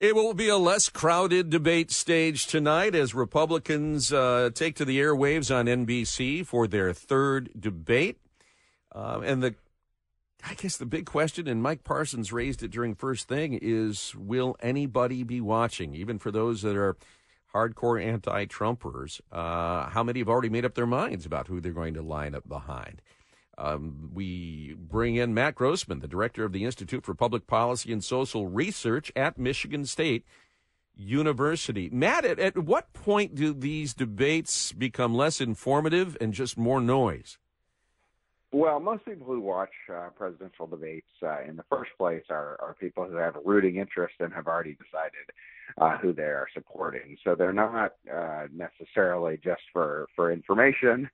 It will be a less crowded debate stage tonight as Republicans uh, take to the airwaves on NBC for their third debate. Uh, and the, I guess the big question, and Mike Parsons raised it during first thing, is will anybody be watching? Even for those that are hardcore anti-Trumpers, uh, how many have already made up their minds about who they're going to line up behind? Um, we bring in Matt Grossmann, the director of the Institute for Public Policy and Social Research at Michigan State University. Matt, at, at what point do these debates become less informative and just more noise? Well, most people who watch uh, presidential debates uh, in the first place are, are people who have a rooting interest and have already decided uh, who they are supporting. So they're not uh, necessarily just for for information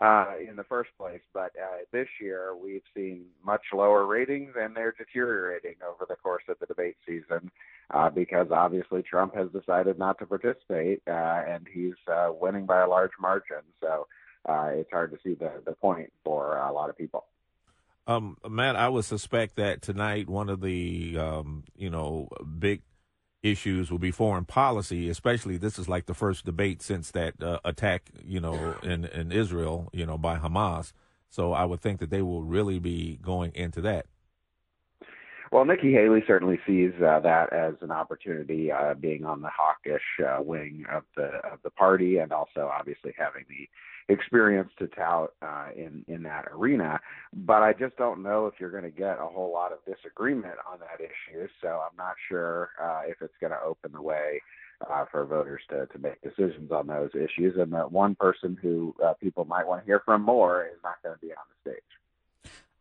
uh, in the first place. But uh, this year we've seen much lower ratings, and they're deteriorating over the course of the debate season uh, because obviously Trump has decided not to participate, uh, and he's uh, winning by a large margin. So uh, it's hard to see the, the point for a lot of people. Um, Matt, I would suspect that tonight one of the um, you know big issues will be foreign policy. Especially this is like the first debate since that uh, attack you know in in Israel you know by Hamas. So I would think that they will really be going into that. Well, Nikki Haley certainly sees uh, that as an opportunity, uh, being on the hawkish uh, wing of the of the party, and also obviously having the experience to tout uh, in in that arena. But I just don't know if you're going to get a whole lot of disagreement on that issue. So I'm not sure uh, if it's going to open the way uh, for voters to to make decisions on those issues. And that one person who uh, people might want to hear from more is not going to be on.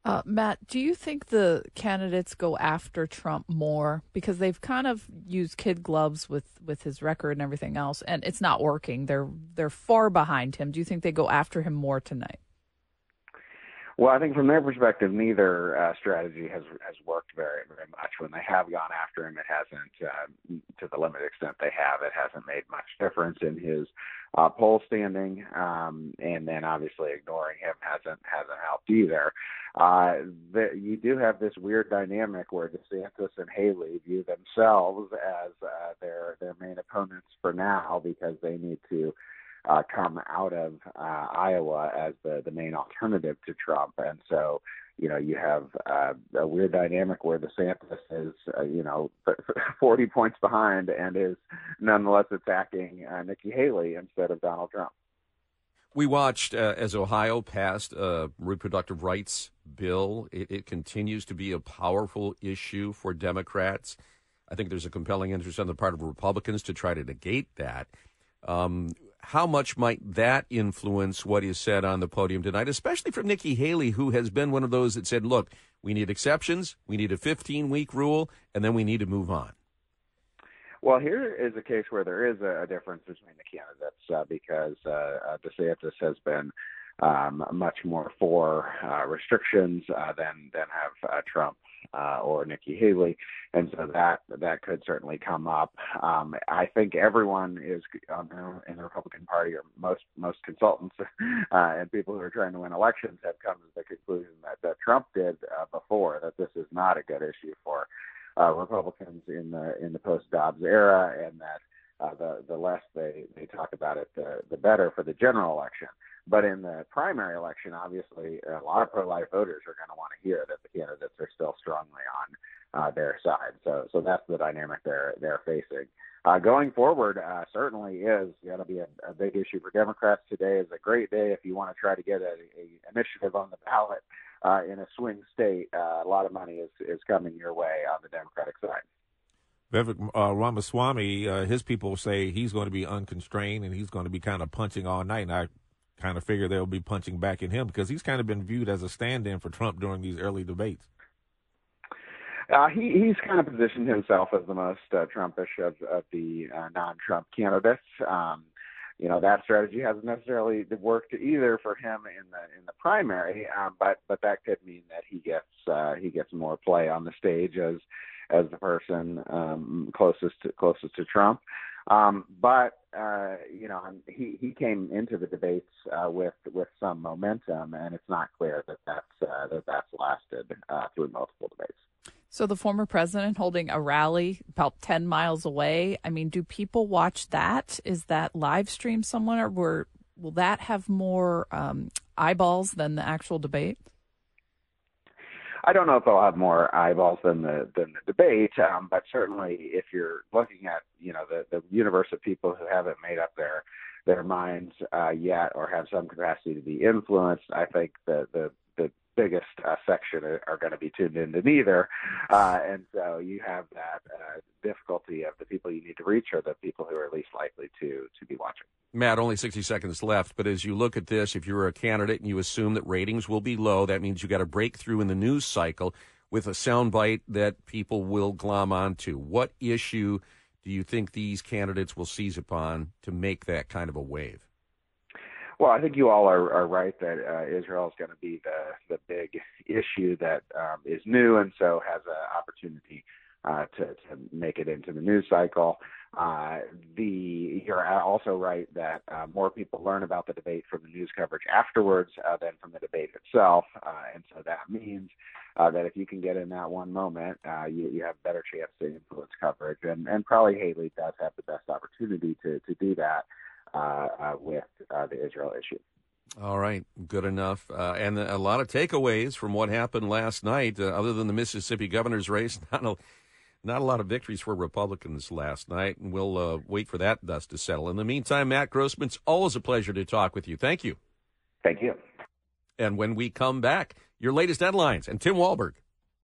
Uh, Matt, do you think the candidates go after Trump more because they've kind of used kid gloves with, with his record and everything else, and it's not working? They're they're far behind him. Do you think they go after him more tonight? Well, I think from their perspective, neither uh, strategy has has worked very very much. When they have gone after him, it hasn't, uh, to the limited extent they have, it hasn't made much difference in his uh, poll standing. Um, and then obviously ignoring him hasn't hasn't helped either. Uh, the, you do have this weird dynamic where DeSantis and Haley view themselves as uh, their their main opponents for now because they need to uh, come out of uh, Iowa as the the main alternative to Trump, and so you know you have uh, a weird dynamic where the DeSantis is uh, you know 40 points behind and is nonetheless attacking uh, Nikki Haley instead of Donald Trump. We watched uh, as Ohio passed a reproductive rights bill. It, it, continues to be a powerful issue for Democrats. I think there's a compelling interest on the part of Republicans to try to negate that. Um, how much might that influence what is said on the podium tonight, especially from Nikki Haley, who has been one of those that said, look, we need exceptions, we need a 15 week rule, and then we need to move on? Well, here is a case where there is a, difference between the candidates uh, because uh, uh, DeSantis has been um, much more for uh, restrictions uh, than than have uh, Trump uh, or Nikki Haley, and so that that could certainly come up. Um, I think everyone is um, in the Republican Party, or most most consultants uh, and people who are trying to win elections, have come to the conclusion that that Trump did uh, before that this is not a good issue for uh, Republicans in the in the post Dobbs era, and that the the less they they talk about it, the the better for the general election. But in the primary election, obviously, a lot of pro-life voters are going to want to hear that the candidates are still strongly on uh, their side. So, so that's the dynamic they're they're facing. Uh, going forward, uh, certainly is going to be a, a big issue for Democrats. Today is a great day if you want to try to get a, initiative on the ballot uh, in a swing state. Uh, a lot of money is is coming your way on the Democratic side. Vivek uh, Ramaswamy, uh, his people say he's going to be unconstrained and he's going to be kind of punching all night. And I kind of figure they'll be punching back in him because he's kind of been viewed as a stand-in for Trump during these early debates. Uh, he he's kind of positioned himself as the most uh, Trumpish of, of the uh, non-Trump candidates. Um, you know that strategy hasn't necessarily worked either for him in the in the primary, um, but but that could mean that he gets uh, he gets more play on the stage as as the person um, closest to, closest to Trump. Um, but uh, you know, he he came into the debates uh, with with some momentum, and it's not clear that that's uh, that that's lasted uh, through multiple debates. So the former president holding a rally about ten miles away. I mean, do people watch that? Is that live stream somewhere? Or will that have more um, eyeballs than the actual debate? I don't know if they'll have more eyeballs than the than the debate, um, but certainly if you're looking at you know the the universe of people who haven't made up their their minds uh, yet or have some capacity to be influenced, I think the the the biggest uh, section are, going to be tuned into neither, uh, and so you have that uh, difficulty of the people you need to reach are the people who are least likely to to be watching. Matt, only 60 seconds left, but as you look at this, if you're a candidate and you assume that ratings will be low, that means you got to break through in the news cycle with a soundbite that people will glom onto. What issue do you think these candidates will seize upon to make that kind of a wave? Well, I think you all are, are right that uh, Israel is going to be the the big issue that um, is new and so has an opportunity uh, to, to make it into the news cycle. Uh, the you're also right that uh, more people learn about the debate from the news coverage afterwards uh, than from the debate itself, uh, and so that means uh, that if you can get in that one moment, uh, you, you have a better chance to influence coverage, and and probably Haley does have the best opportunity to to do that with uh, the Israel issue. All right, good enough. Uh, and a lot of takeaways from what happened last night, uh, other than the Mississippi governor's race. Not a, not a lot of victories for Republicans last night, and we'll uh, wait for that dust to settle. In the meantime, Matt Grossmann, it's always a pleasure to talk with you. Thank you. Thank you. And when we come back, your latest headlines and Tim Walberg.